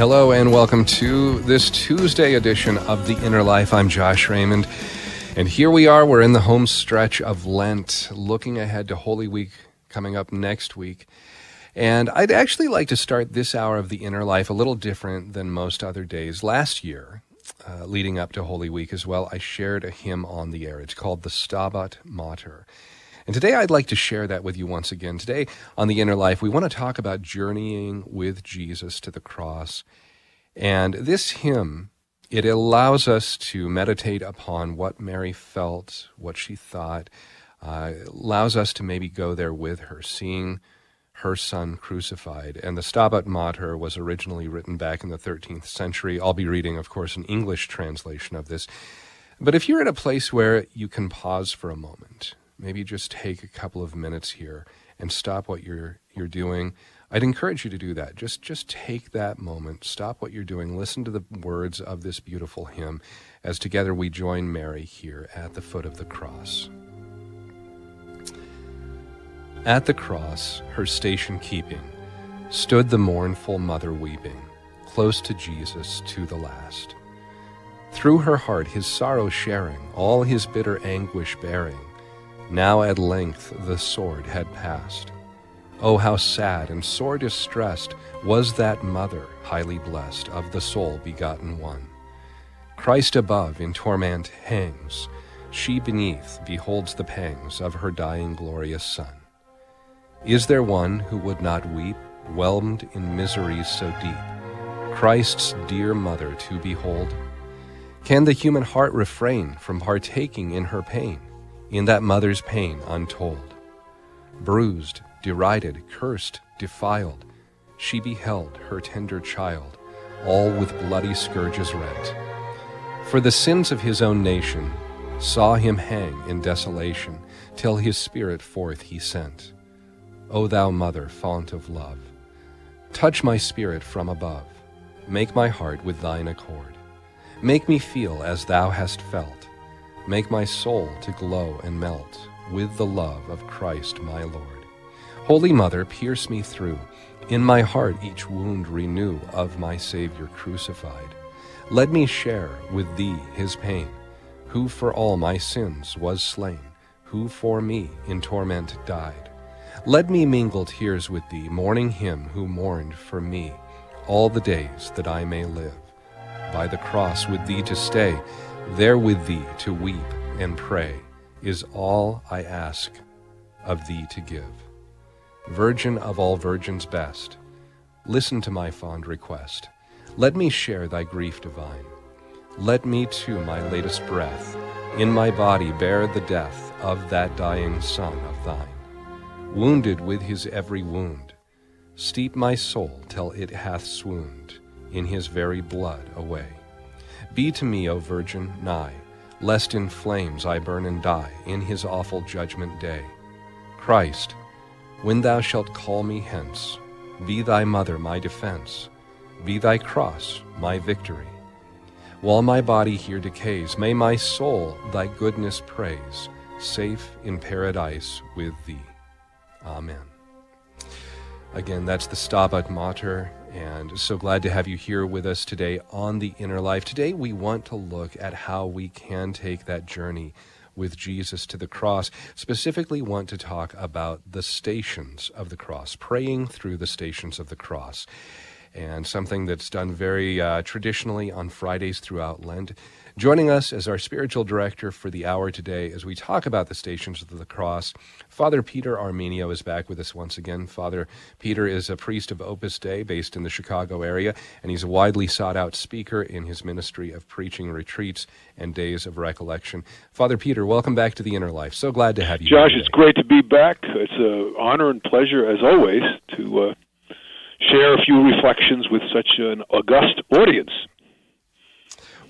Hello, and welcome to this Tuesday edition of The Inner Life. I'm Josh Raymond, and here we are. We're in the home stretch of Lent, looking ahead to Holy Week coming up next week. And I'd actually like to start this hour of The Inner Life a little different than most other days. Last year, uh, leading up to Holy Week as well, I shared a hymn on the air. It's called the Stabat Mater. And today I'd like to share that with you once again. Today on The Inner Life, we want to talk about journeying with Jesus to the cross. And this hymn, it allows us to meditate upon what Mary felt, what she thought, uh, allows us to maybe go there with her, seeing her son crucified. And the Stabat Mater was originally written back in the 13th century. I'll be reading, of course, an English translation of this. But if you're in a place where you can pause for a moment, maybe just take a couple of minutes here and stop what you're you're doing. I'd encourage you to do that. Just just take that moment, stop what you're doing, listen to the words of this beautiful hymn as together we join Mary here at the foot of the cross. At the cross, her station keeping, stood the mournful mother weeping, close to Jesus to the last. Through her heart his sorrow sharing, all his bitter anguish bearing, now at length the sword had passed. Oh, how sad and sore distressed was that mother, highly blessed, of the soul begotten one. Christ above in torment hangs, she beneath beholds the pangs of her dying glorious Son. Is there one who would not weep, whelmed in miseries so deep, Christ's dear mother to behold? Can the human heart refrain from partaking in her pain? in that mother's pain untold. Bruised, derided, cursed, defiled, she beheld her tender child, all with bloody scourges rent. For the sins of his own nation, saw him hang in desolation, till his spirit forth he sent. O thou mother, fount of love, touch my spirit from above, make my heart with thine accord. Make me feel as thou hast felt Make my soul to glow and melt with the love of Christ my Lord. Holy Mother, pierce me through. In my heart each wound renew of my Savior crucified. Let me share with thee his pain, who for all my sins was slain, who for me in torment died. Let me mingle tears with thee, mourning him who mourned for me all the days that I may live. By the cross with thee to stay, there with thee to weep and pray is all I ask of thee to give. Virgin of all virgins best, listen to my fond request. Let me share thy grief divine. Let me to my latest breath in my body bear the death of that dying Son of thine. Wounded with his every wound, steep my soul till it hath swooned in his very blood away. Be to me, O Virgin, nigh, lest in flames I burn and die in his awful judgment day. Christ, when thou shalt call me hence, be thy mother my defense, be thy cross my victory. While my body here decays, may my soul thy goodness praise, safe in paradise with thee. Amen. Again, that's the Stabat Mater and so glad to have you here with us today on the inner life. Today, we want to look at how we can take that journey with Jesus to the cross. Specifically, want to talk about the stations of the cross, praying through the stations of the cross. and something that's done very uh, traditionally on Fridays throughout Lent. Joining us as our spiritual director for the hour today as we talk about the Stations of the Cross, Father Peter Armenio is back with us once again. Father Peter is a priest of Opus Dei based in the Chicago area, and he's a widely sought out speaker in his ministry of preaching retreats and days of recollection. Father Peter, welcome back to the Inner Life. So glad to have you. Josh, it's great to be back. It's an honor and pleasure, as always, to uh, share a few reflections with such an august audience.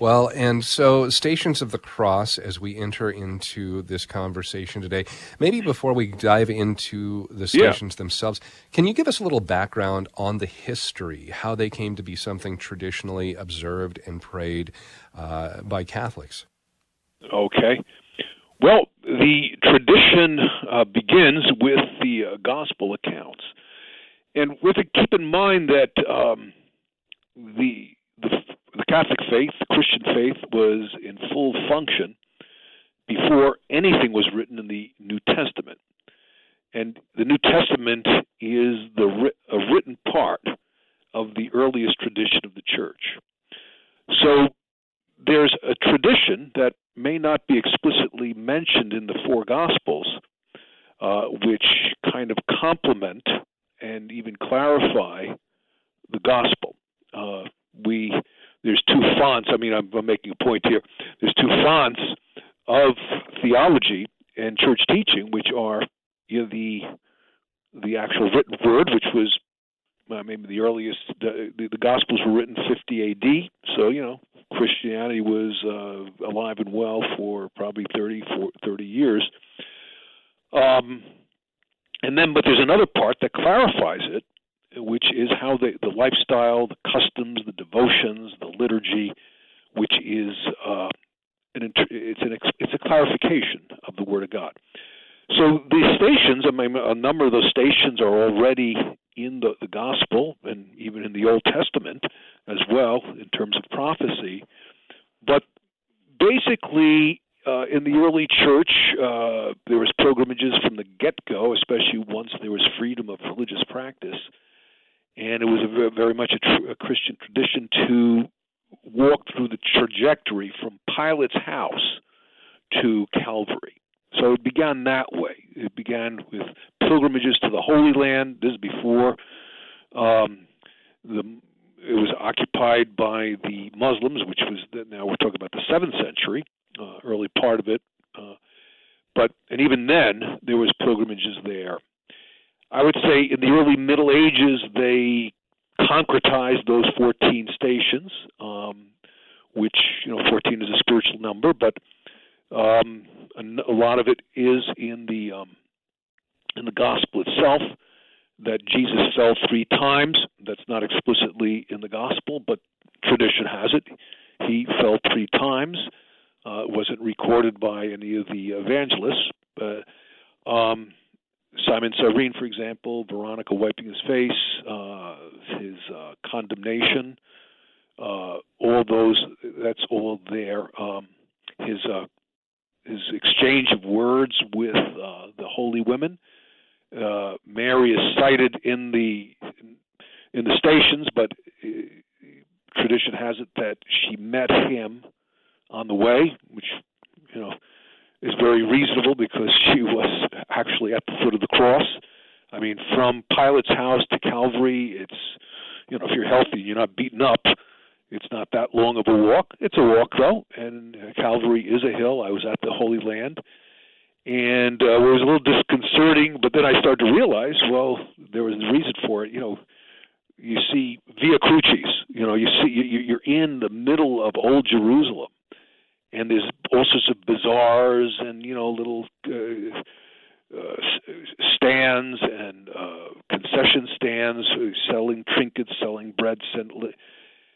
Well, and so Stations of the Cross, as we enter into this conversation today, maybe before we dive into the stations yeah. themselves, can you give us a little background on the history, how they came to be something traditionally observed and prayed uh, by Catholics? Okay. Well, the tradition uh, begins with the uh, gospel accounts. And with it, keep in mind that um, the, the the Catholic faith, the Christian faith, was in full function before anything was written in the New Testament. And the New Testament is the a written part of the earliest tradition of the church. So there's a tradition that may not be explicitly mentioned in the four Gospels, uh, which kind of complement and even clarify the Gospel. Uh, we there's two fonts. I mean, I'm, I'm making a point here. There's two fonts of theology and church teaching, which are you know, the the actual written word, which was uh, maybe the earliest. The, the, the Gospels were written 50 A.D. So you know, Christianity was uh, alive and well for probably 30, 40, 30 years. Um, and then, but there's another part that clarifies it, which is how the, the lifestyle, the customs, the devotions, the liturgy, which is uh, an, it's an it's a clarification of the Word of God. So these stations, I mean, a number of those stations are already in the, the Gospel and even in the Old Testament as well in terms of prophecy. But basically, uh, in the early church, uh, there was pilgrimages from the get-go, especially once there was freedom of religious practice and it was a very much a, tr- a Christian tradition to walk through the trajectory from Pilate's house to Calvary. So it began that way. It began with pilgrimages to the Holy Land. This is before um, the it was occupied by the Muslims, which was now we're talking about the seventh century, uh, early part of it. Uh, but and even then there was pilgrimages there. I would say in the early Middle Ages, they concretized those 14 stations, um, which, you know, 14 is a spiritual number, but um, a, a, lot of it is in the um, in the gospel itself that Jesus fell three times. That's not explicitly in the gospel, but tradition has it. He fell three times. Uh, wasn't recorded by any of the evangelists. But, um, Simon Cyrene, for example, Veronica wiping his face, uh, his uh, condemnation, uh, all those, that's all there. Um, his uh, his exchange of words with uh, the holy women. Uh, Mary is cited in the in the stations, but tradition has it that she met him on the way, which you know is very reasonable because she was actually at the foot of the cross. I mean, from Pilate's house to Calvary, it's you know if you're healthy, you're not beaten up. It's not that long of a walk. It's a walk though, and Calvary is a hill. I was at the Holy Land, and uh, it was a little disconcerting. But then I started to realize, well, there was a reason for it. You know, you see Via Crucis. You know, you see you're in the middle of Old Jerusalem and there's all sorts of bazaars and you know little uh, uh, stands and uh, concession stands selling trinkets, selling bread, and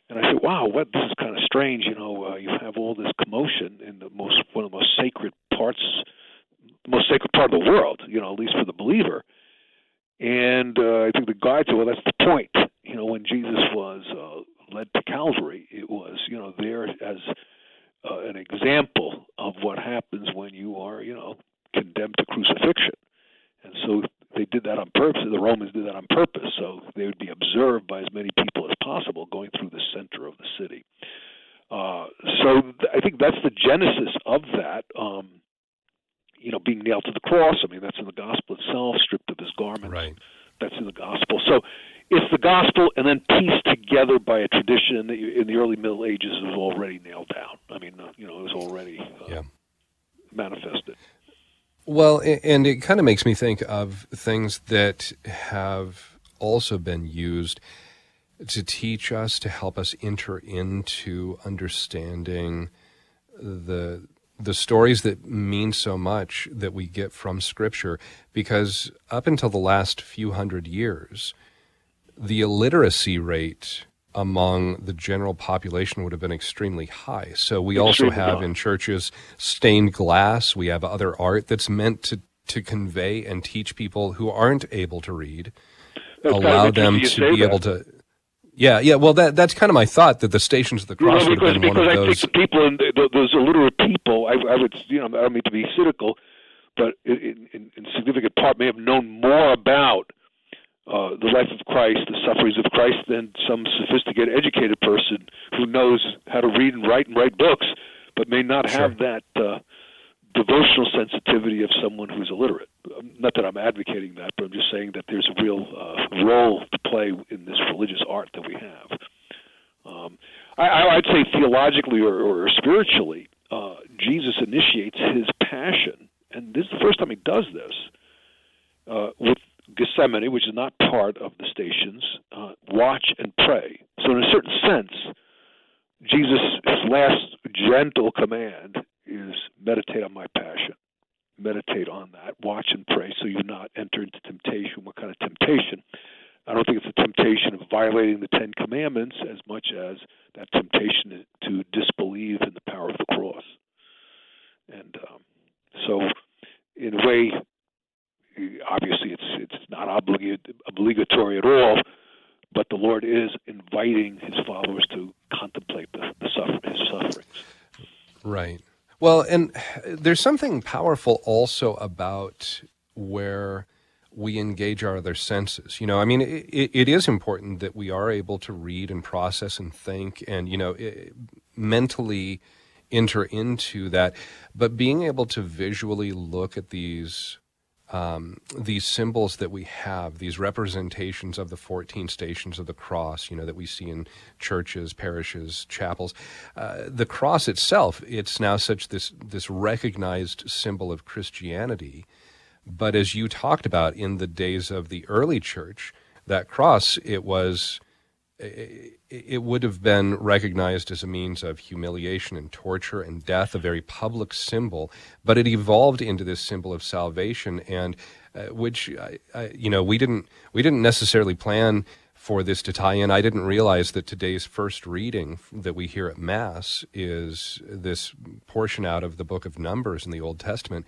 and I said, wow, what this is kind of strange. You know, uh, you have all this commotion in the most one of the most sacred parts, the most sacred part of the world. You know, at least for the believer. And uh, I think the guide said, well, that's the point. You know, when Jesus was uh, led to Calvary, it was you know there as uh, an example of what happens when you are, you know, condemned to crucifixion. And so they did that on purpose. The Romans did that on purpose, so they would be observed by as many people as possible going through the center of the city. Uh, so th- I think that's the genesis of that. Um, you know, being nailed to the cross. I mean, that's in the gospel itself. Stripped of his garments. Right. That's in the gospel. So it's the gospel, and then pieced together by a tradition that in the early Middle Ages was already nailed down. I mean, uh, you know, it was already uh, Yeah. manifested. Well, and it kind of makes me think of things that have also been used to teach us, to help us enter into understanding the the stories that mean so much that we get from Scripture. Because up until the last few hundred years, the illiteracy rate among the general population would have been extremely high. So we also have in churches stained glass. We have other art that's meant to to convey and teach people who aren't able to read, That's allow them to be say able to. Yeah, yeah. Well, that that's kind of my thought that the stations of the You know, cross would have been one because of I those. think the people in th those illiterate people, I, I would you know I don't mean to be cynical, but in, in, in significant part may have known more about uh, the life of Christ, the sufferings of Christ, than some sophisticated, educated person who knows how to read and write and write books, but may not have that uh, devotional sensitivity of someone who's illiterate. Um, Not that I'm advocating that, but I'm just saying that there's a real uh, role to play in this religious art that we have. Um, I, I'd say theologically or, or spiritually, uh, Jesus initiates his passion, and this is the first time he does this uh, with Gethsemane, which is not part of the stations. Uh, watch and pray. So, in a certain sense, Jesus' last gentle command is meditate on my passion. Meditate on that. Watch and pray so you not enter into temptation. What kind of temptation? I don't think it's a temptation of violating the Ten Commandments as much as that temptation to disbelieve in the power of the cross. And um, so, in a way, obviously it's it's not obligatory at all, but the Lord is inviting His followers to contemplate the, the suffer, His sufferings. Right. Well, and there's something powerful also about where we engage our other senses. You know, I mean, it, it is important that we are able to read and process and think and, you know, i mentally enter into that. But being able to visually look at these um, these symbols that we have, these representations of the 14 stations of the cross, you know, that we see in churches, parishes, chapels. Uh, the cross itself, it's now such this, this recognized symbol of Christianity. But as you talked about in the days of the early church, that cross, it was, it, would have been recognized as a means of humiliation and torture and death, a very public symbol, but it evolved into this symbol of salvation, and uh, which I, I, you know we didn't we didn't necessarily plan for this to tie in. I didn't realize that today's first reading that we hear at Mass is this portion out of the book of Numbers in the Old Testament.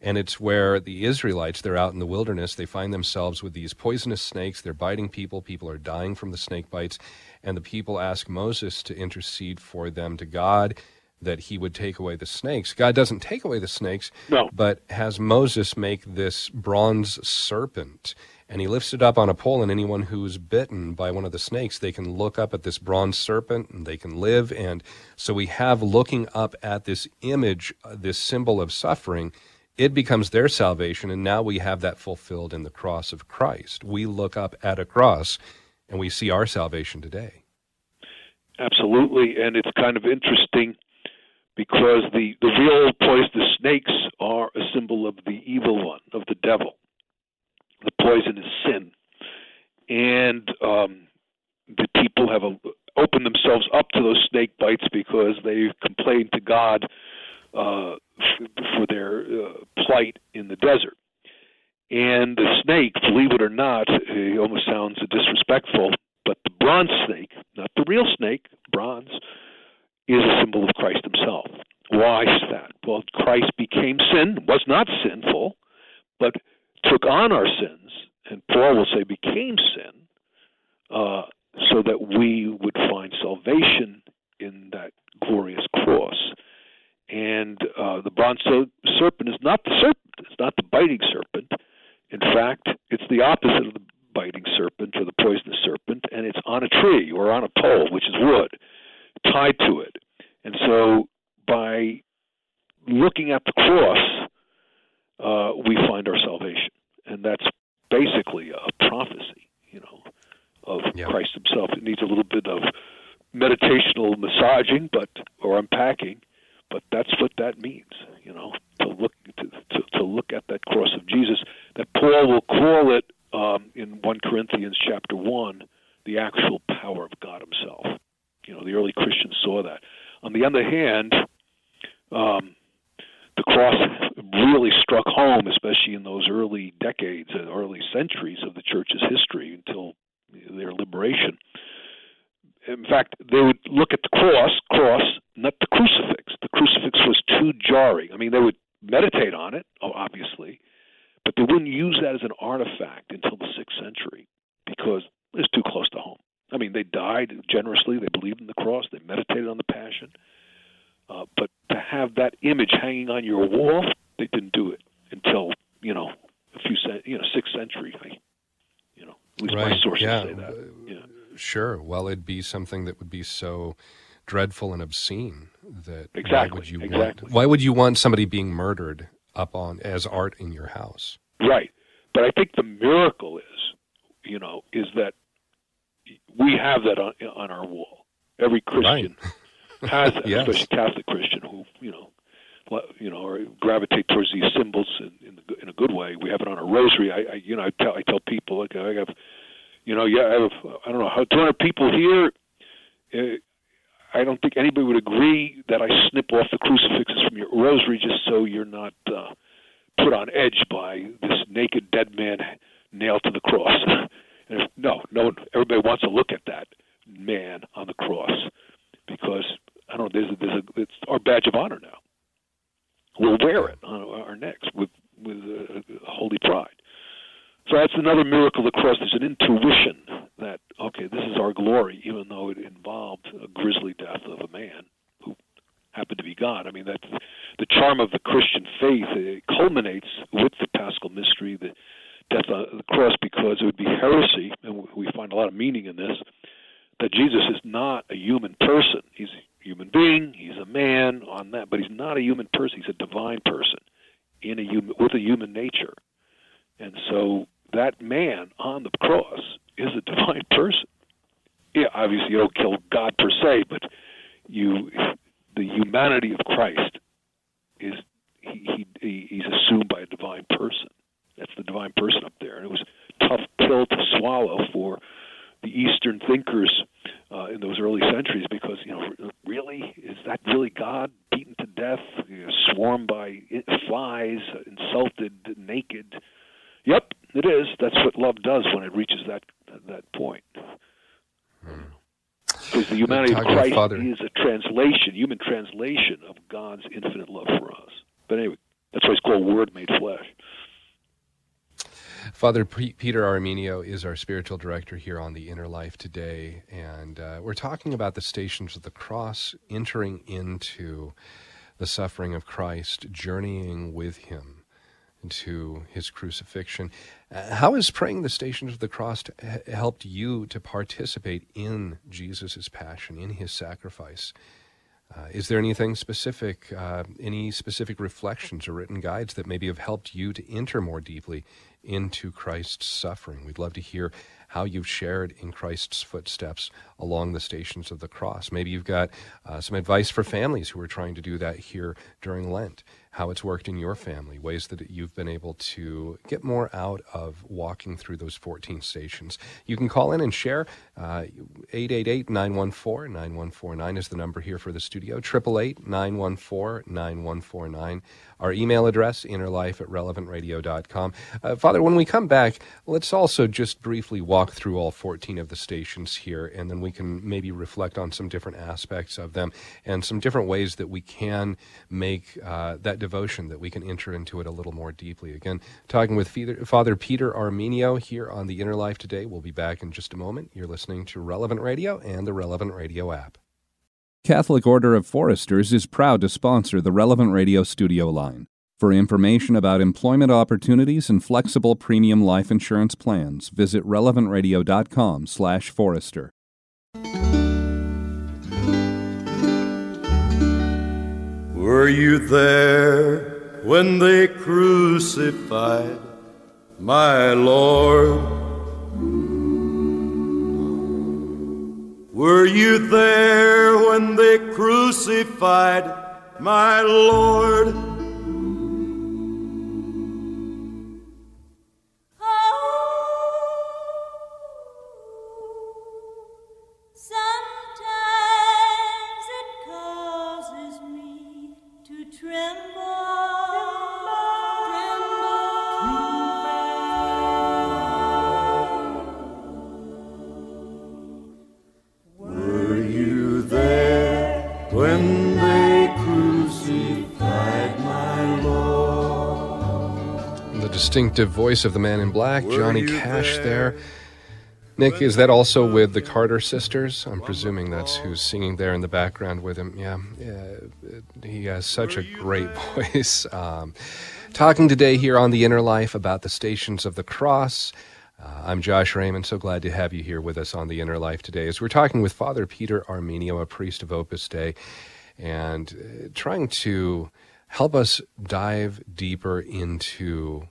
And it's where the Israelites, they're out in the wilderness, they find themselves with these poisonous snakes. They're biting people. People are dying from the snake bites. And the people ask Moses to intercede for them to God that he would take away the snakes. God doesn't take away the snakes, No. but has Moses make this bronze serpent. And he lifts it up on a pole, and anyone who's bitten by one of the snakes, they can look up at this bronze serpent and they can live. And so we have looking up at this image, uh, this symbol of suffering, it becomes their salvation. And now we have that fulfilled in the cross of Christ. We look up at a cross and we see our salvation today. Absolutely, and it's kind of interesting because the the real poisonous snakes are a symbol of the evil one, of the devil. The poison is sin, and um, the people have a, opened themselves up to those snake bites because they complained to God uh, for their uh, plight in the desert. And the snake, believe it or not, it almost sounds disrespectful, but the bronze snake, not the real snake, bronze, is a symbol of Christ himself. Why is that? Well, Christ became sin, was not sinful, but took on our sins, and Paul will say became sin, uh, so that we would find salvation in that glorious cross. And uh, the bronze serpent is not the serpent, it's not the biting serpent. In fact, it's the opposite of the biting serpent or the poisonous serpent, and it's on a tree. or on a pole, which is wood, tied to it. And so by looking at the cross, uh, we find our salvation. And that's basically a prophecy, you know, of yeah. Christ himself. It needs a little bit of meditational massaging, but or unpacking, but that's what that means, you know, to look to, to, to look at that cross of Jesus. That Paul will call it um, in 1 Corinthians chapter 1 the actual power of God Himself. You know, the early Christians saw that. On the other hand, um, the cross really struck home, especially in those early decades, and early centuries of the church's history until their liberation. In fact, they would look at the cross, cross, not the crucifix. The crucifix was too jarring. I mean, they would meditate on it, obviously, but they wouldn't use that as an artifact until the sixth century because it's too close to home. I mean, they died generously. They believed in the cross. They meditated on the passion. Uh, but to have that image hanging on your wall, they didn't do it until you know a few cent, you know sixth century. You know, at least right. my sources yeah. say that. Yeah. Sure. Well, it'd be something that would be so dreadful and obscene that exactly. why would you exactly. want why would you want somebody being murdered up on as art in your house? Right. But I think the miracle is, you know, is that we have that on, on our wall. Every Christian right. has that, yes. especially Catholic Christian who, you know, you know, or gravitate towards these symbols in, in, the, in a good way. We have it on a rosary. I, I you know, I tell I tell people like I have, you know, yeah, I have I don't know how 200 people here. Uh, I don't think anybody would agree that I snip off the crucifixes from your rosary just so you're not uh, put on edge by this naked dead man nailed to the cross. and if, no, no. Everybody wants to look at that man on the cross because I don't know. There's a, there's a, it's our badge of honor now. We'll wear it on our necks with with uh, holy pride. So that's another miracle of the cross. There's an intuition that okay, this is our glory, even though it involved a grisly death of a man who happened to be God. I mean, that's the charm of the Christian faith. It culminates with the Paschal mystery, the death on the cross, because it would be heresy, and we find a lot of meaning in this. That Jesus is not a human person. He's a human being. He's a man on that, but he's not a human person. He's a divine person in a human with a human nature. Man on the cross is a divine person. Yeah, obviously you don't kill God per se, but you the humanity of Christ is he, he he's assumed by a divine person. That's the divine person up there, and it was a tough pill to swallow for the Eastern thinkers uh, in those early centuries because you know really is that really God beaten to death, you know, swarmed by flies, insulted, naked? Yep, it is. That's what love does when it reaches that that point. Because the humanity of Christ Father. is a translation, human translation of God's infinite love for us. But anyway, that's why it's called Word made flesh. Father P- Peter Armenio is our spiritual director here on the Inner Life today, and uh, we're talking about the stations of the cross, entering into the suffering of Christ, journeying with Him to his crucifixion. Uh, how has praying the Stations of the Cross helped you to participate in Jesus' passion, in his sacrifice? Uh, is there anything specific, uh, any specific reflections or written guides that maybe have helped you to enter more deeply into Christ's suffering? We'd love to hear how you've shared in Christ's footsteps along the stations of the cross. Maybe you've got uh, some advice for families who are trying to do that here during Lent how it's worked in your family, ways that you've been able to get more out of walking through those 14 stations. You can call in and share. Uh, 888 914 9149 is the number here for the studio. 888 914 9149. Our email address, innerlife at relevantradio.com. Uh, Father, when we come back, let's also just briefly walk through all 14 of the stations here, and then we can maybe reflect on some different aspects of them and some different ways that we can make uh, that devotion, that we can enter into it a little more deeply. Again, talking with Father Peter Armenio here on the Inner Life today. We'll be back in just a moment. You're listening to Relevant Radio and the Relevant Radio app. Catholic Order of Foresters is proud to sponsor the Relevant Radio studio line. For information about employment opportunities and flexible premium life insurance plans, visit relevantradio.com/forester. Were you there when they crucified my Lord? Were you there when they crucified my Lord? Distinctive voice of the man in black, Were Johnny Cash there there. Nick, is that also with the Carter sisters? I'm presuming that's who's singing there in the background with him. Yeah, yeah he has such a great voice. Um, talking today here on The Inner Life about the Stations of the Cross. Uh, I'm Josh Raymond. So glad to have you here with us on The Inner Life today as we're talking with Father Peter Armenio, a priest of Opus Dei, and uh, trying to help us dive deeper into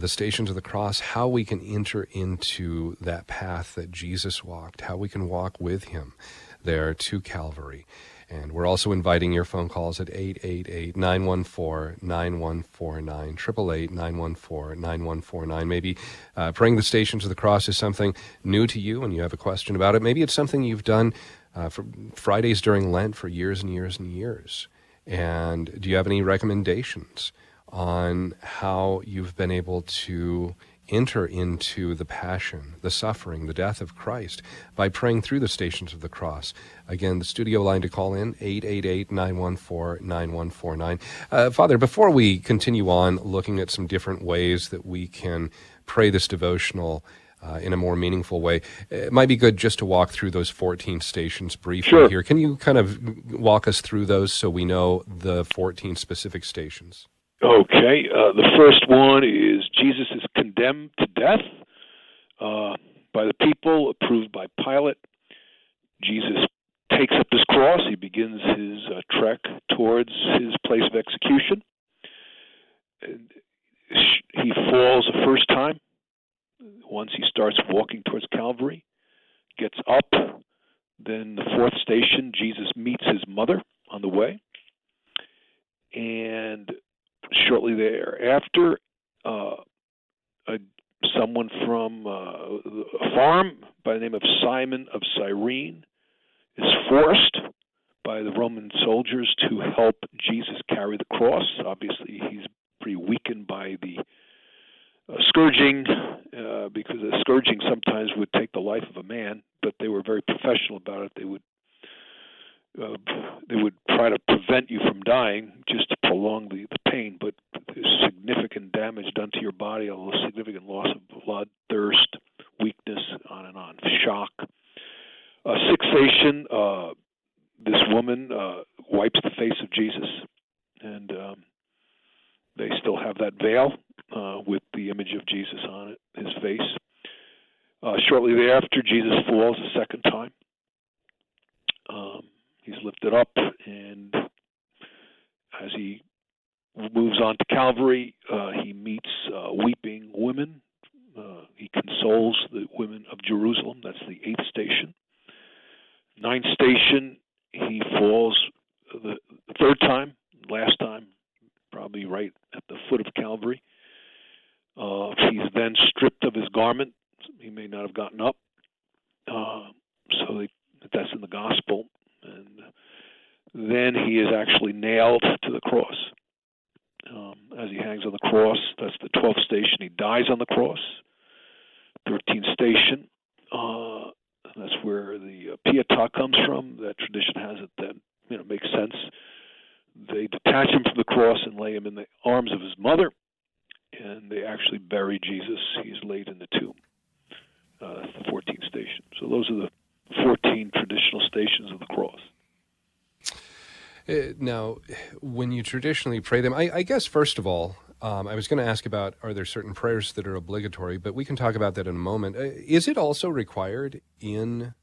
the stations of the cross, how we can enter into that path that Jesus walked, how we can walk with him there to Calvary. And we're also inviting your phone calls at 888 914 9149, 888 914 9149. Maybe uh, praying the Stations of the Cross is something new to you and you have a question about it. Maybe it's something you've done uh, for Fridays during Lent for years and years and years. And do you have any recommendations on how you've been able to enter into the passion, the suffering, the death of Christ by praying through the stations of the cross. Again, the studio line to call in 888-914-9149. Uh, Father, before we continue on looking at some different ways that we can pray this devotional uh, in a more meaningful way, it might be good just to walk through those 14 stations briefly Sure. here. Can you kind of walk us through those so we know the 14 specific stations? Okay, uh, the first one is Jesus is condemned to death uh, by the people, approved by Pilate. Jesus takes up his cross. He begins his uh, trek towards his place of execution. And he falls the first time. Once he starts walking towards Calvary, gets up. Then the fourth station, Jesus meets his mother on the way. And shortly thereafter, uh, a, someone from uh, a farm by the name of Simon of Cyrene is forced by the Roman soldiers to help Jesus carry the cross. Obviously, he's pretty weakened by the uh, scourging, uh, because the scourging sometimes would take the life of a man, but they were very professional about it. They would uh, they would try to prevent you from dying just to prolong the, the pain, but there's significant damage done to your body, a significant loss of blood, thirst, weakness, on and on, shock. Uh, sixation, uh, this woman uh, wipes the face of Jesus, and um, they still have that veil uh, with the image of Jesus on it, his face. Uh, shortly thereafter, Jesus falls a second time. Um, he's lifted up, and as he moves on to Calvary, uh, he meets uh, weeping women. Uh, he consoles the women of Jerusalem. That's the eighth station. Ninth station, he falls the third time, last time, probably right at the foot of Calvary. Uh, he's then stripped of his garment. He may not have gotten up. Uh, so they, that's in the gospel. And then he is actually nailed to the cross. Um, as he hangs on the cross, that's the 12th station. He dies on the cross. 13th station, uh, that's where the uh, Pietà comes from. That tradition has it that you know makes sense. They detach him from the cross and lay him in the arms of his mother, and they actually bury Jesus. He's laid in the tomb. Uh, that's the 14th station. So those are the 14 traditional stations of the cross. Uh, now, when you traditionally pray them, I, I guess first of all, um, I was going to ask about are there certain prayers that are obligatory, but we can talk about that in a moment. Uh, is it also required in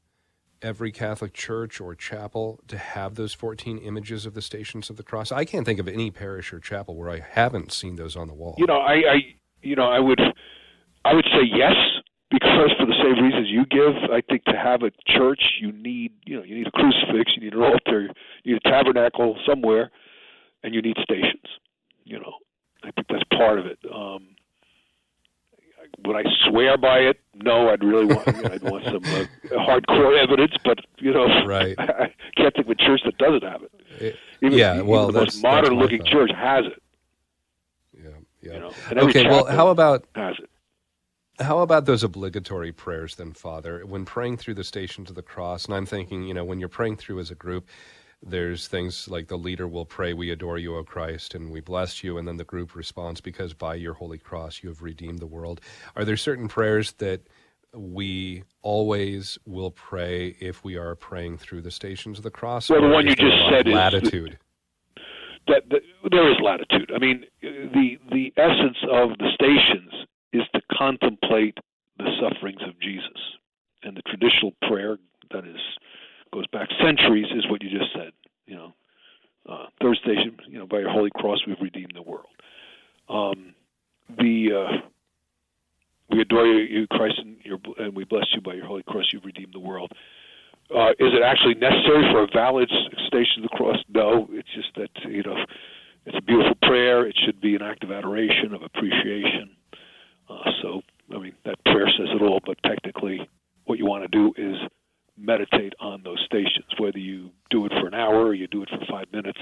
every Catholic church or chapel to have those 14 images of the Stations of the Cross? I can't think of any parish or chapel where I haven't seen those on the wall. You know, I, I you know, I would, I would say yes because same reasons you give, I think to have a church, you need, you know, you need a crucifix, you need an altar, you need a tabernacle somewhere, and you need stations. You know, I think that's part of it. Um, would I swear by it? No, I'd really want. You know, I'd want some uh, hardcore evidence, but you know, Right. I can't think of a church that doesn't have it. It- Even, yeah, even well, the most modern-looking church has it. yeah, yeah. You know, and okay, well, how about has it? How about those obligatory prayers then, Father? When praying through the Stations of the Cross, and I'm thinking, you know, when you're praying through as a group, there's things like the leader will pray, We adore you, O Christ, and we bless you, and then the group responds, Because by your holy cross you have redeemed the world. Are there certain prayers that we always will pray if we are praying through the Stations of the Cross? Well, the one you just said is the- latitude. that, that there is latitude. I mean, the the essence of the stations is to contemplate the sufferings of Jesus, and the traditional prayer that is goes back centuries is what you just said. You know, uh, third station. You know, by your holy cross we've redeemed the world. Um, the uh, we adore you, you Christ, and, your, and we bless you by your holy cross. You've redeemed the world. Uh, is it actually necessary for a valid station of the cross? No. It's just that you know, it's a beautiful prayer. It should be an act of adoration, of appreciation. Uh, so, I mean, that prayer says it all. But technically, what you want to do is meditate on those stations. Whether you do it for an hour or you do it for five minutes,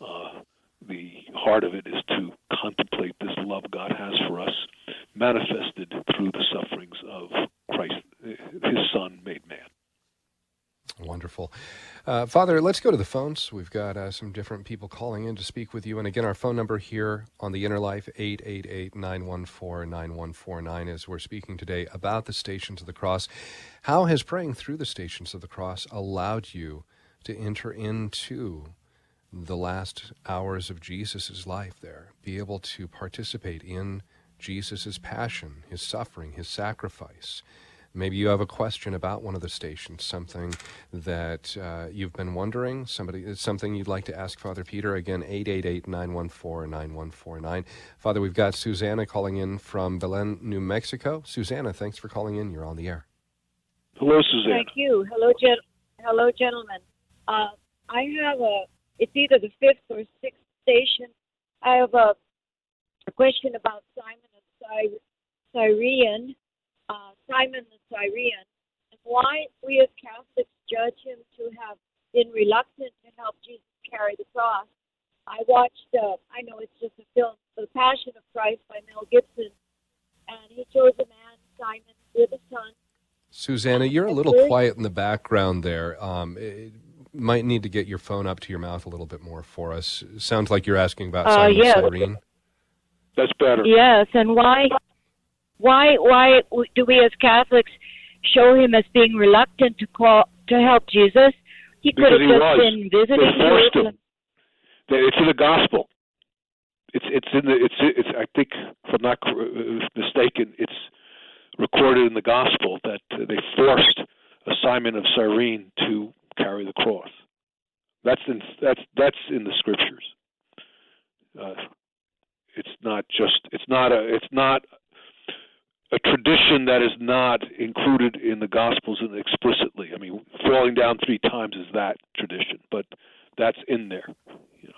uh, the heart of it is to contemplate this love God has for us, manifested through the sufferings of Christ, His Son made man. Wonderful. Uh, Father, let's go to the phones. We've got uh, some different people calling in to speak with you. And again, our phone number here on the Inner Life, 888-914-9149, as we're speaking today about the Stations of the Cross. How has praying through the Stations of the Cross allowed you to enter into the last hours of Jesus' life there, be able to participate in Jesus' passion, his suffering, his sacrifice? Maybe you have a question about one of the stations, something that uh, you've been wondering, somebody, something you'd like to ask Father Peter. Again, 888-914-9149. Father, we've got Susanna calling in from Belen, New Mexico. Susanna, thanks for calling in. You're on the air. Hello, Susanna. Thank you. Hello, gen- hello, gentlemen. Uh, I have a. It's either the fifth or sixth station. I have a, a question about Simon of Cy- Cyrene. Uh, Simon the Syrian, and why we as Catholics judge him to have been reluctant to help Jesus carry the cross. I watched. Uh, I know it's just a film, The Passion of Christ by Mel Gibson, and he chose a man, Simon, with a son. Susanna, you're a little quiet in the background there. Um, it, might need to get your phone up to your mouth a little bit more for us. Sounds like you're asking about Uh, Simon yes. Cyrene. That's better. Yes, and why, why, why do we as Catholics show him as being reluctant to call to help Jesus? He could Because have just was. been visiting They forced him. Jerusalem. It's in the gospel. It's it's in the it's it's I think if I'm not mistaken, it's recorded in the gospel that they forced a Simon of Cyrene to carry the cross. That's in that's that's in the scriptures. Uh, it's not just it's not a it's not a tradition that is not included in the gospels explicitly. I mean, falling down three times is that tradition, but that's in there, you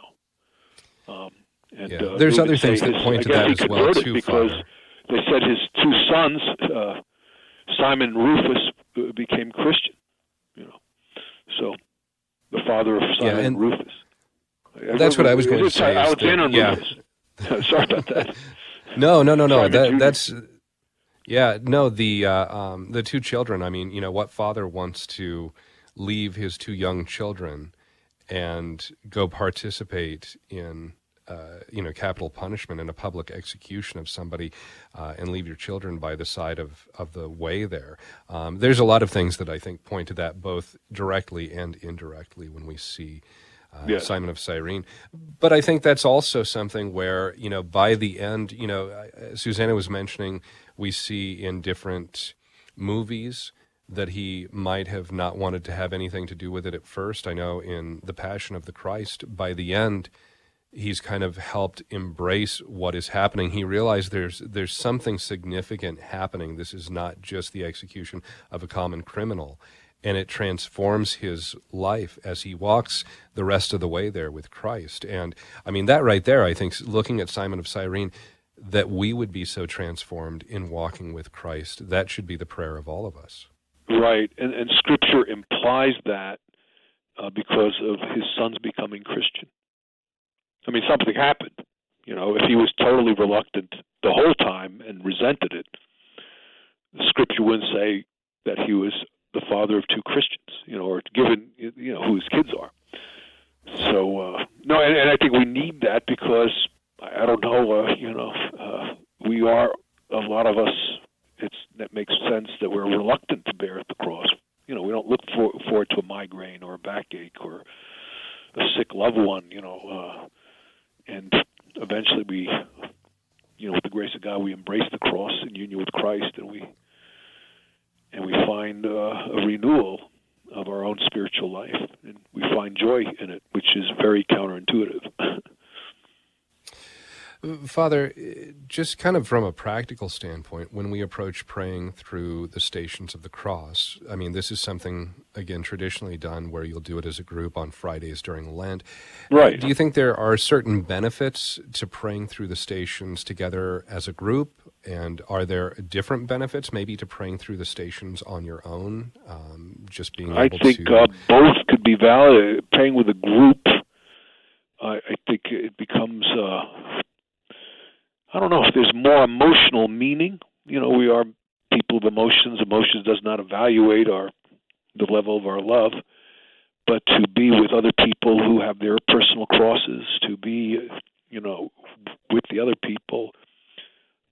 know. Um, and, Yeah. uh, There's other things that his- point to that as well, too, because Father. they said his two sons, uh, Simon Rufus, uh, became Christian. You know, so the father of Simon and- and Rufus. That's what I was going to say. is that- Alexander yeah. Rufus. Sorry about that. No, no, no, no. Simon That, that's yeah. No, the uh, um, the two children. I mean, you know, what father wants to leave his two young children and go participate in uh, you know capital punishment and a public execution of somebody uh, and leave your children by the side of of the way there. Um, there's a lot of things that I think point to that both directly and indirectly when we see uh, Yes. Simon of Cyrene. But I think that's also something where, you know, by the end, you know, uh, Susanna was mentioning, we see in different movies that he might have not wanted to have anything to do with it at first. I know in The Passion of the Christ, by the end, he's kind of helped embrace what is happening. He realized there's there's something significant happening. This is not just the execution of a common criminal. And it transforms his life as he walks the rest of the way there with Christ. And I mean, that right there, I think, looking at Simon of Cyrene, that we would be so transformed in walking with Christ, that should be the prayer of all of us. Right. And, and Scripture implies that uh, because of his sons becoming Christian. I mean, something happened. You know, if he was totally reluctant the whole time and resented it, the scripture wouldn't say that he was the father of two Christians, you know, or given you know who his kids are. So uh, no, and, and I think we need that because I don't know, uh, you know, uh, we are a lot of us. It's that makes sense that we're reluctant to bear the cross. You know, we don't look for, forward to a migraine or a backache or a sick loved one. You know, uh, and eventually we, you know, with the grace of God, we embrace the cross in union with Christ, and we and we find uh, a renewal of our own spiritual life, and we find joy in it, which is very counterintuitive. Father, just kind of from a practical standpoint, when we approach praying through the stations of the cross, I mean, this is something, again, traditionally done where you'll do it as a group on Fridays during Lent. Right. Do you think there are certain benefits to praying through the stations together as a group? And are there different benefits maybe to praying through the stations on your own? Um, just being able I think to. uh, both could be valid. Praying with a group, I, I think it becomes. Uh, I don't know if there's more emotional meaning. You know, we are people of emotions. Emotions does not evaluate our the level of our love, but to be with other people who have their personal crosses, to be, you know, with the other people,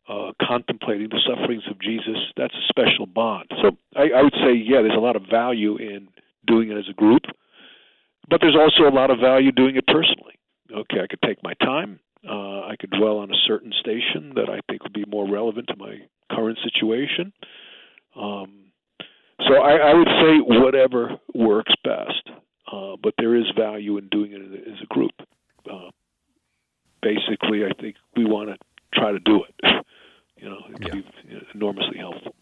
uh, contemplating the sufferings of Jesus, that's a special bond. So I, I would say, yeah, there's a lot of value in doing it as a group, but there's also a lot of value doing it personally. Okay, I could take my time. Uh, I could dwell on a certain station that I think would be more relevant to my current situation. Um, so I, I would say whatever works best, uh, but there is value in doing it as a group. Uh, basically, I think we want to try to do it. You know, it can Yeah. be enormously helpful.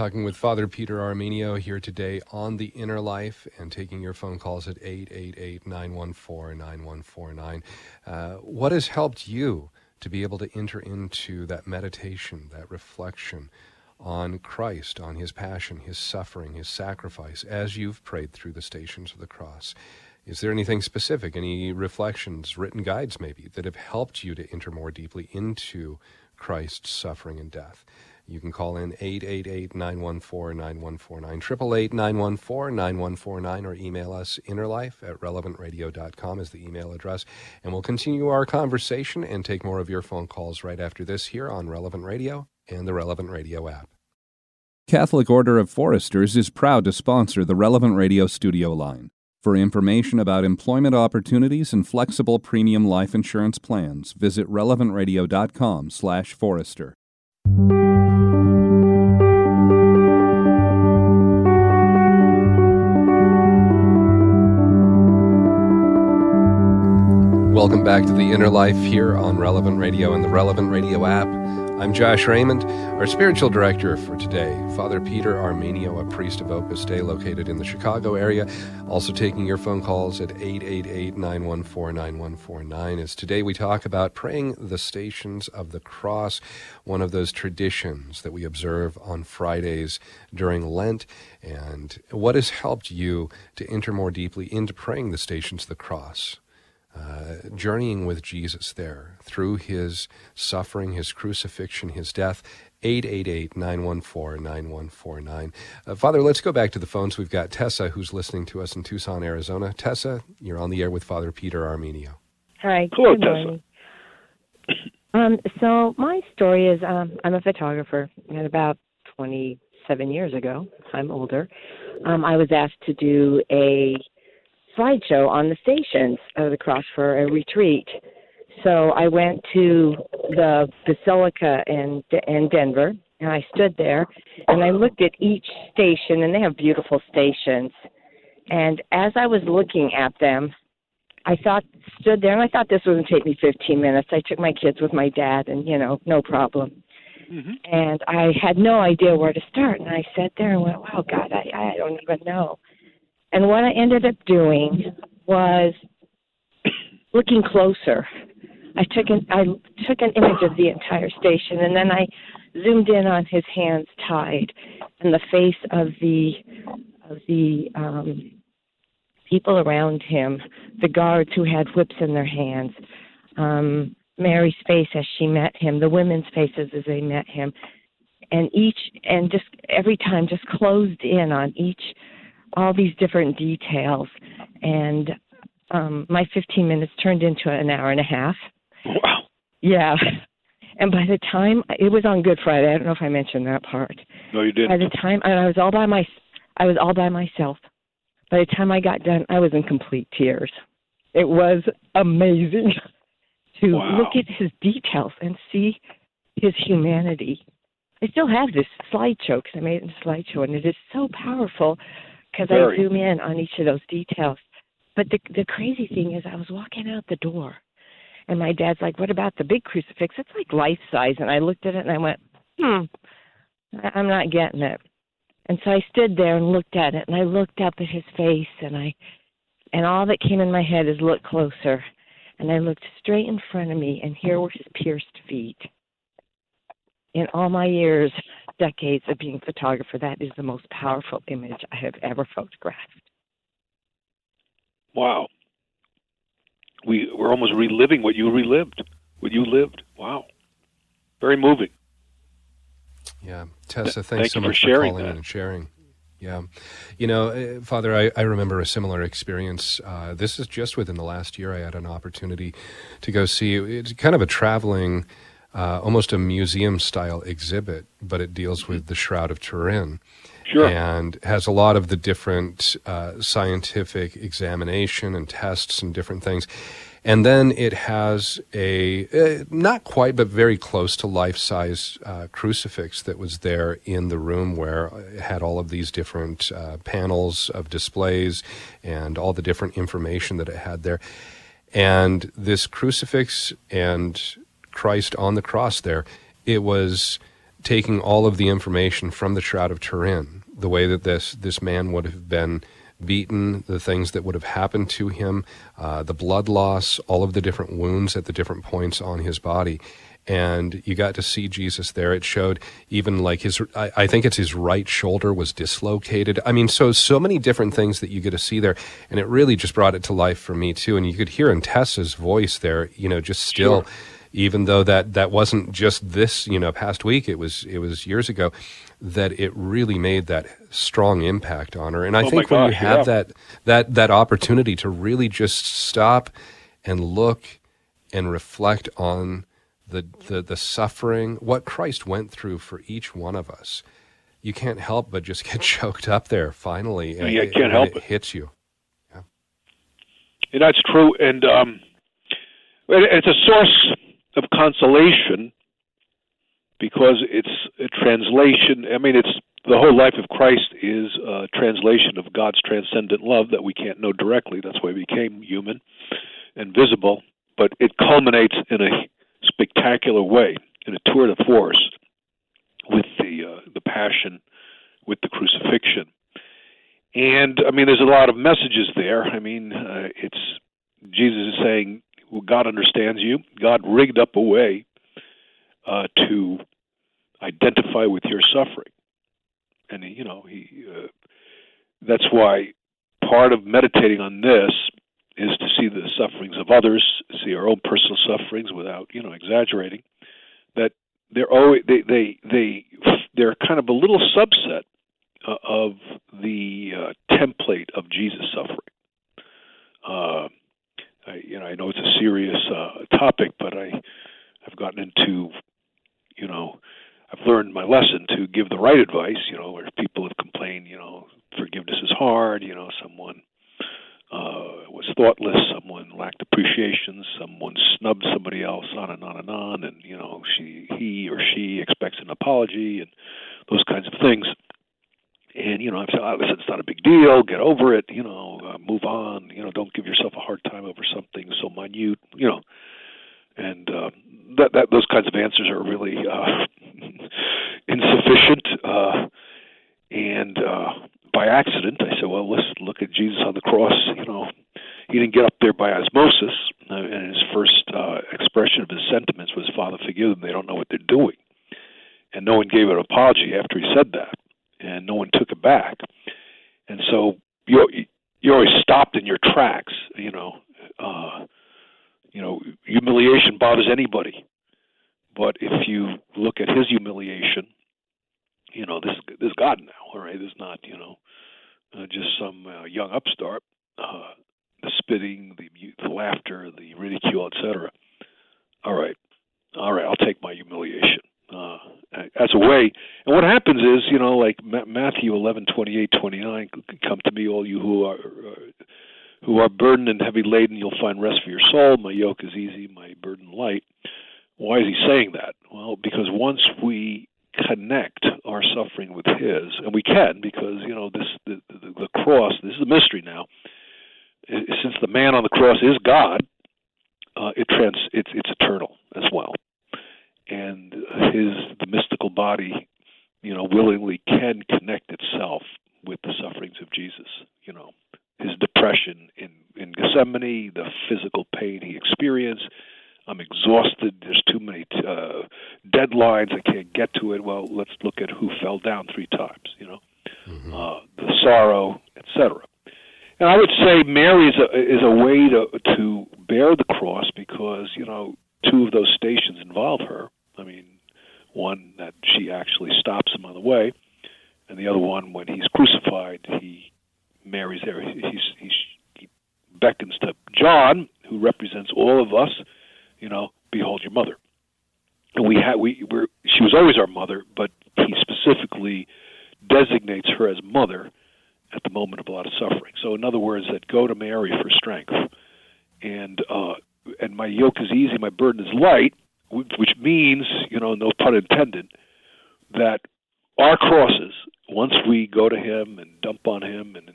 Talking with Father Peter Armenio here today on the inner life and taking your phone calls at 888 914 9149. Uh, What has helped you to be able to enter into that meditation, that reflection on Christ, on his passion, his suffering, his sacrifice, as you've prayed through the stations of the cross? Is there anything specific, any reflections, written guides maybe, that have helped you to enter more deeply into Christ's suffering and death? You can call in 888-914-9149, 888-914-9149, or email us innerlife at relevantradio.com is the email address. And we'll continue our conversation and take more of your phone calls right after this here on Relevant Radio and the Relevant Radio app. Catholic Order of Foresters is proud to sponsor the Relevant Radio studio line. For information about employment opportunities and flexible premium life insurance plans, visit relevantradio.com/forester. Welcome back to the Inner Life here on Relevant Radio and the Relevant Radio app. I'm Josh Raymond, our spiritual director for today, Father Peter Armenio, a priest of Opus Dei located in the Chicago area, also taking your phone calls at 888-914-9149. As today we talk about praying the stations of the cross, one of those traditions that we observe on Fridays during Lent, and what has helped you to enter more deeply into praying the stations of the cross uh, journeying with Jesus there through his suffering, his crucifixion, his death. 888 914 9149. Uh, Father, let's go back to the phones. We've got Tessa who's listening to us in Tucson, Arizona. Tessa, you're on the air with Father Peter Armenio. Hi. Hello, good Tessa. morning. Um, so my story is um, I'm a photographer, and about 27 years ago, I'm older. Um, I was asked to do a slideshow on the stations of the cross for a retreat. So I went to the Basilica in in Denver, and I stood there and I looked at each station, and they have beautiful stations. And as I was looking at them, I thought stood there and I thought this wouldn't take me 15 minutes. I took my kids with my dad, and you know, no problem. Mm-hmm. And I had no idea where to start, and I sat there and went, "Wow, God, I I don't even know." And what I ended up doing was looking closer. I took an I took an image of the entire station, and then I zoomed in on his hands tied, and the face of the of the um, people around him, the guards who had whips in their hands, um, Mary's face as she met him, the women's faces as they met him, and each and just every time just closed in on each all these different details. And um my 15 minutes turned into an hour and a half. Wow. yeah. And by the time it was on good friday. I don't know if i mentioned that part. No, you didn't. By the time and i was all by my i was all by myself. By the time i got done i was in complete tears. It was amazing to Wow. look at his details and see his humanity. I still have this slideshow because i made it in a slideshow and it is so powerful because i zoom in on each of those details but the the crazy thing is i was walking out the door and my dad's like what about the big crucifix it's like life size and i looked at it and i went hmm I- I'm not getting it. And so I stood there and looked at it and I looked up at his face and I and all that came in my head is look closer. And I looked straight in front of me and here were his pierced feet. In all my years, decades of being a photographer, that is the most powerful image I have ever photographed. Wow. We we're almost reliving what you relived, what you lived. Wow. Very moving. Yeah, Tessa, thanks thank so you for much sharing calling that. in and sharing. Yeah, you know, uh, Father, I, I remember a similar experience. Uh, this is just within the last year. I had an opportunity to go see. It's kind of a traveling, uh, almost a museum style exhibit, but it deals with the Shroud of Turin Sure. and has a lot of the different uh, scientific examination and tests and different things. And then it has a uh, not quite, but very close to life size uh, crucifix that was there in the room where it had all of these different uh, panels of displays and all the different information that it had there. And this crucifix and Christ on the cross there, it was taking all of the information from the Shroud of Turin, the way that this this man would have been beaten, the things that would have happened to him, uh, the blood loss, all of the different wounds at the different points on his body. And you got to see Jesus there. It showed even like his, I, think it's his right shoulder was dislocated. I mean, so, so many different things that you get to see there. And it really just brought it to life for me too. And you could hear in Tessa's voice there, you know, just still, Sure. Even though that, that wasn't just this, you know, past week, it was, it was years ago that it really made that strong impact on her. And I Oh think when you have yeah. that, that, that opportunity to really just stop and look and reflect on the, the, the suffering, what Christ went through for each one of us, you can't help but just get choked up there finally. Yeah, you can't when help it it. hits you. And that's true. And um, it's a source of consolation because it's a translation. I mean, it's the whole life of Christ is a translation of God's transcendent love that we can't know directly. That's why he became human and visible. But it culminates in a spectacular way in a tour de force with the uh, the passion, with the crucifixion. And I mean, there's a lot of messages there. I mean, uh, it's Jesus is saying, God understands you. God rigged up a way uh, to identify with your suffering, and you know, he. Uh, that's why part of meditating on this is to see the sufferings of others, see our own personal sufferings without, you know, exaggerating. That they're always they they they they're kind of a little subset uh, of the uh, template of Jesus suffering. Uh, I, you know, I know it's a serious uh, topic, but I I've gotten into, you know, I've learned my lesson to give the right advice. You know, where people have complained, you know, forgiveness is hard. You know, someone uh, was thoughtless, someone lacked appreciation, someone snubbed somebody else, on and on and on, and you know she, he or she expects an apology and those kinds of things. And you know, saying, oh, listen, it's not a big deal. Get over it. You know, uh, move on. You know, don't give yourself a hard time over something so minute. You know, and uh, that, that those kinds of answers are really uh, insufficient. Uh, and uh, by accident, I said, well, let's look at Jesus on the cross. You know, he didn't get up there by osmosis, uh, and his first uh, expression of his sentiments was, "Father, forgive them; they don't know what they're doing." And no one gave an apology after he said that, and no one took it back. And so you you always stopped in your tracks. You know, uh, you know, humiliation bothers anybody, but if you look at his humiliation you know, this this God now, all right? This is not, you know, uh, just some uh, young upstart. Uh, the spitting, the, the laughter, the ridicule, etc. All right, all right, I'll take my humiliation. Uh, as a way, and what happens is, you know, like Matthew eleven twenty eight twenty nine, come to me, all you who are uh, who are burdened and heavy laden, you'll find rest for your soul. My yoke is easy, my burden light. Why is he saying that? Well, because once we connect our suffering with His, and we can because you know this the, the, the cross. This is a mystery now. Since the man on the cross is God, uh, it trans it's it's eternal as well, and His the mystical body, you know, willingly can connect itself with the sufferings of Jesus. You know, his depression in in Gethsemane, the physical pain he experienced I'm exhausted. There's too many uh, deadlines. I can't get to it. Well, let's look at who fell down three times. You know, mm-hmm. uh, the sorrow, etc. And I would say Mary is a is a way to to bear the cross because you know two of those stations involve her. I mean, one that she actually stops him on the way, and the other one when he's crucified, he Mary's there. He's, he's, he beckons to John, who represents all of us you know, behold your mother. And we had we were she was always our mother, but he specifically designates her as mother at the moment of a lot of suffering. So in other words, that go to Mary for strength. And uh and my yoke is easy, my burden is light, which means, you know, no pun intended, that our crosses, once we go to him and dump on him and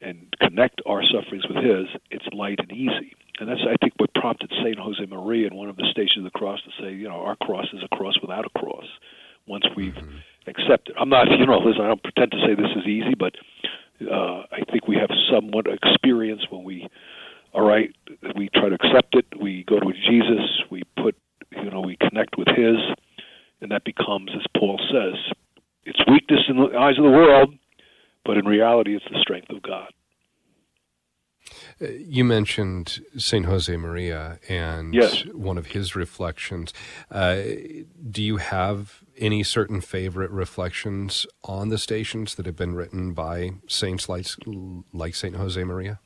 and connect our sufferings with his, it's light and easy. And that's, I think, what prompted St. Josemaria in one of the stations of the cross to say, you know, our cross is a cross without a cross once we've mm-hmm. Accepted. I'm not, you know, listen, I don't pretend to say this is easy, but uh, I think we have somewhat experience when we, all right, we try to accept it, we go to Jesus, we put, you know, we connect with His, and that becomes, as Paul says, it's weakness in the eyes of the world, but in reality, it's the strength of God. Uh, you mentioned St. Josemaria and yes. one of his reflections. Uh, do you have any certain favorite reflections on the stations that have been written by saints like, like St. Josemaria?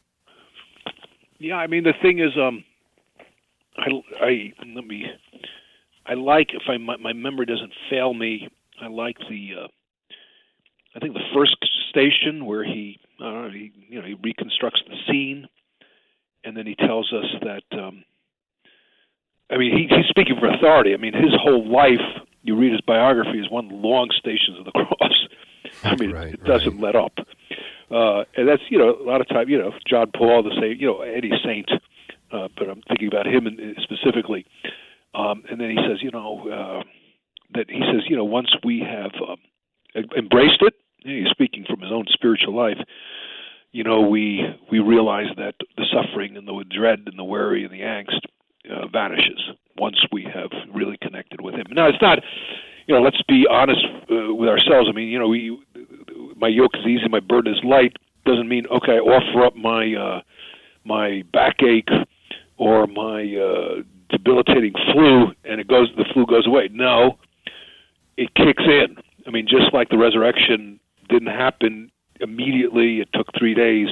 Yeah, I mean, the thing is, um, I, I, let me, I like, if I, my, my memory doesn't fail me, I like the, uh, I think the first station where he, uh, he, you know, he reconstructs the scene and then he tells us that um, I mean he, he's speaking for authority. I mean his whole life, you read his biography, is one long Stations of the Cross. I mean right, it doesn't right. let up, uh, and that's you know a lot of time you know John Paul the same you know any saint, uh, but I'm thinking about him specifically. Um, and then he says you know uh, that he says you know once we have um, embraced it, he's speaking from his own spiritual life you know, we we realize that the suffering and the dread and the worry and the angst uh, vanishes once we have really connected with Him. Now, it's not, you know, let's be honest uh, with ourselves. I mean, you know, we my yoke is easy, my burden is light. Doesn't mean okay, I offer up my uh, my backache or my uh, debilitating flu, and it goes the flu goes away. No, it kicks in. I mean, just like the resurrection didn't happen immediately. It took three days.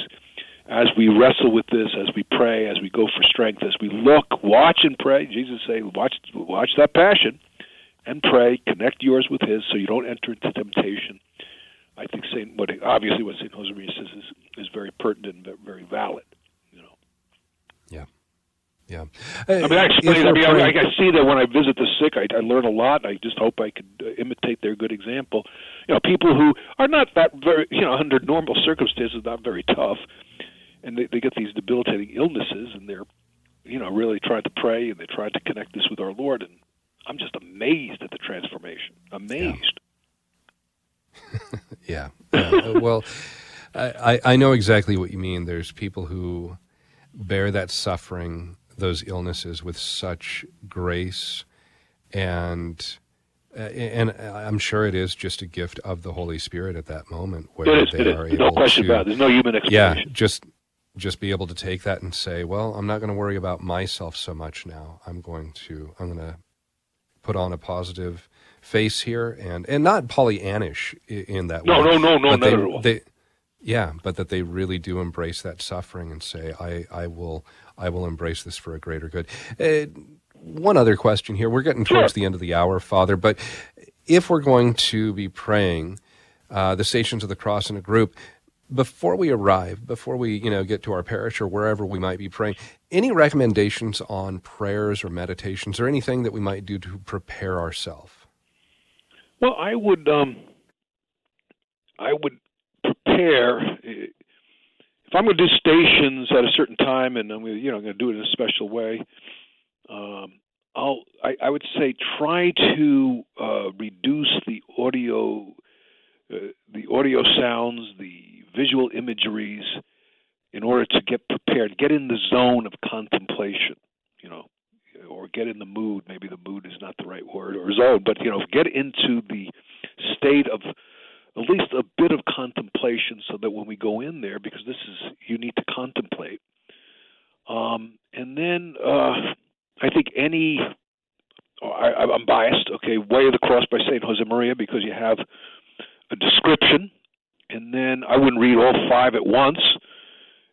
As we wrestle with this, as we pray, as we go for strength, as we look, watch and pray. Jesus say, watch, watch that passion, and pray. Connect yours with His, so you don't enter into temptation. I think Saint what obviously what Saint Josemaria says is is very pertinent and very valid. You know. Yeah. Yeah. I mean, I explain. I mean, I, I see that when I visit the sick, I, I learn a lot. I just hope I could uh, imitate their good example. You know, people who are not that very, you know, under normal circumstances, not very tough, and they, they get these debilitating illnesses, and they're, you know, really trying to pray and they try to connect this with our Lord, and I'm just amazed at the transformation. Amazed. Yeah. yeah. Uh, well, I, I know exactly what you mean. There's people who bear that suffering, those illnesses, with such grace, and uh, and I'm sure it is just a gift of the Holy Spirit at that moment where is. they are There's able no question to. about it. There's no human Yeah, just just be able to take that and say, well, I'm not going to worry about myself so much now. I'm going to I'm going to put on a positive face here and and not Pollyannish in that No, way. no, no, no, but not they, at all. They, yeah, but that they really do embrace that suffering and say, I, I will I will embrace this for a greater good. Uh, one other question here. We're getting towards the end of the hour, Father, but if we're going to be praying uh, the Stations of the Cross in a group, before we arrive, before we you know get to our parish or wherever we might be praying, any recommendations on prayers or meditations or anything that we might do to prepare ourselves? Well, I would um, I would prepare if I'm going to do stations at a certain time, and I'm going to, you know going to do it in a special way. Um, I'll I, I would say try to uh, reduce the audio uh, the audio sounds, the visual imageries, in order to get prepared, get in the zone of contemplation. You know, or get in the mood. Maybe the mood is not the right word, or zone, but you know, get into the state of at least a bit of contemplation, so that when we go in there, because this is you need to contemplate. Um, and then uh, I think any I, I'm biased. Okay, Way of the Cross by Maria, because you have a description, and then I wouldn't read all five at once.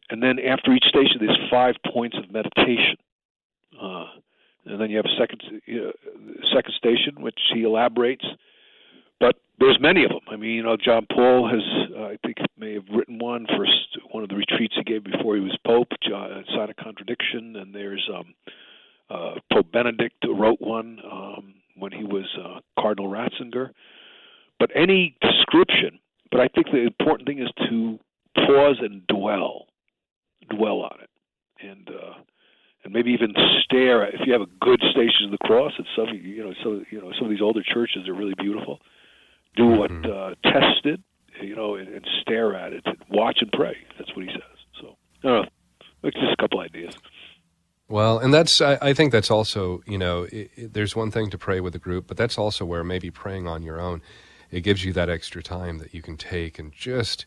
And then after each station, there's five points of meditation. Uh, and then you have a second uh, second station, which he elaborates. But there's many of them. I mean, you know, John Paul has, uh, I think, may have written one for s- one of the retreats he gave before he was Pope, John, Sign of Contradiction, and there's um, uh, Pope Benedict wrote one um, when he was uh, Cardinal Ratzinger. But any description, but I think the important thing is to pause and dwell, dwell on it, and uh, and maybe even stare. At, if you have a good Station of the Cross, at some you know some you know some of these older churches are really beautiful. Do what uh, test it, you know, and, and stare at it, and watch and pray. That's what he says. So I don't know. That's just a couple ideas. Well, and that's I, I think that's also you know i i there's one thing to pray with a group, but that's also where maybe praying on your own, it gives you that extra time that you can take and just.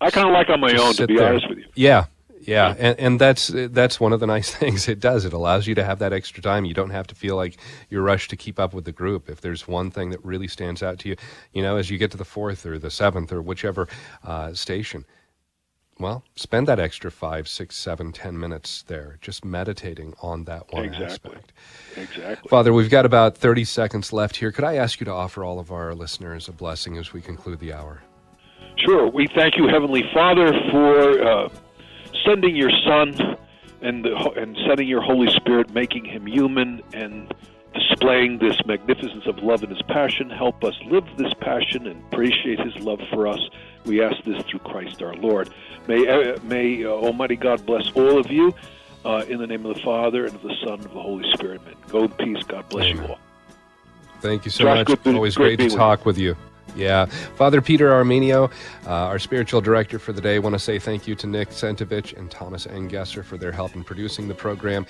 I kind of like on my own, to be there. honest with you. Yeah, yeah, and and that's that's one of the nice things it does. It allows you to have that extra time. You don't have to feel like you're rushed to keep up with the group. If there's one thing that really stands out to you, you know, as you get to the fourth or the seventh or whichever uh, station, well, spend that extra five, six, seven, ten minutes there, just meditating on that one Exactly. aspect. Exactly. Father, we've got about 30 seconds left here. Could I ask you to offer all of our listeners a blessing as we conclude the hour? Sure. We thank you, Heavenly Father, for uh, sending your Son and the, and sending your Holy Spirit, making him human and displaying this magnificence of love and his passion. Help us live this passion and appreciate his love for us. We ask this through Christ our Lord. May, uh, may uh, Almighty God bless all of you. Uh, in the name of the Father and of the Son and of the Holy Spirit. Amen. Go in peace. God bless you all. Thank you so Josh, much. good Always great great to being with talk with you. Yeah. Father Peter Armenio, uh, our spiritual director for the day, want to say thank you to Nick Sentovich and Thomas Engesser for their help in producing the program.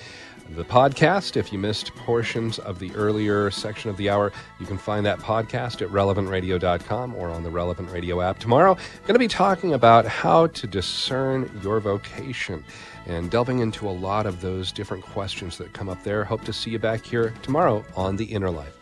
The podcast, if you missed portions of the earlier section of the hour, you can find that podcast at relevantradio.com or on the Relevant Radio app. Tomorrow, going to be talking about how to discern your vocation and delving into a lot of those different questions that come up there. Hope to see you back here tomorrow on The Inner Life.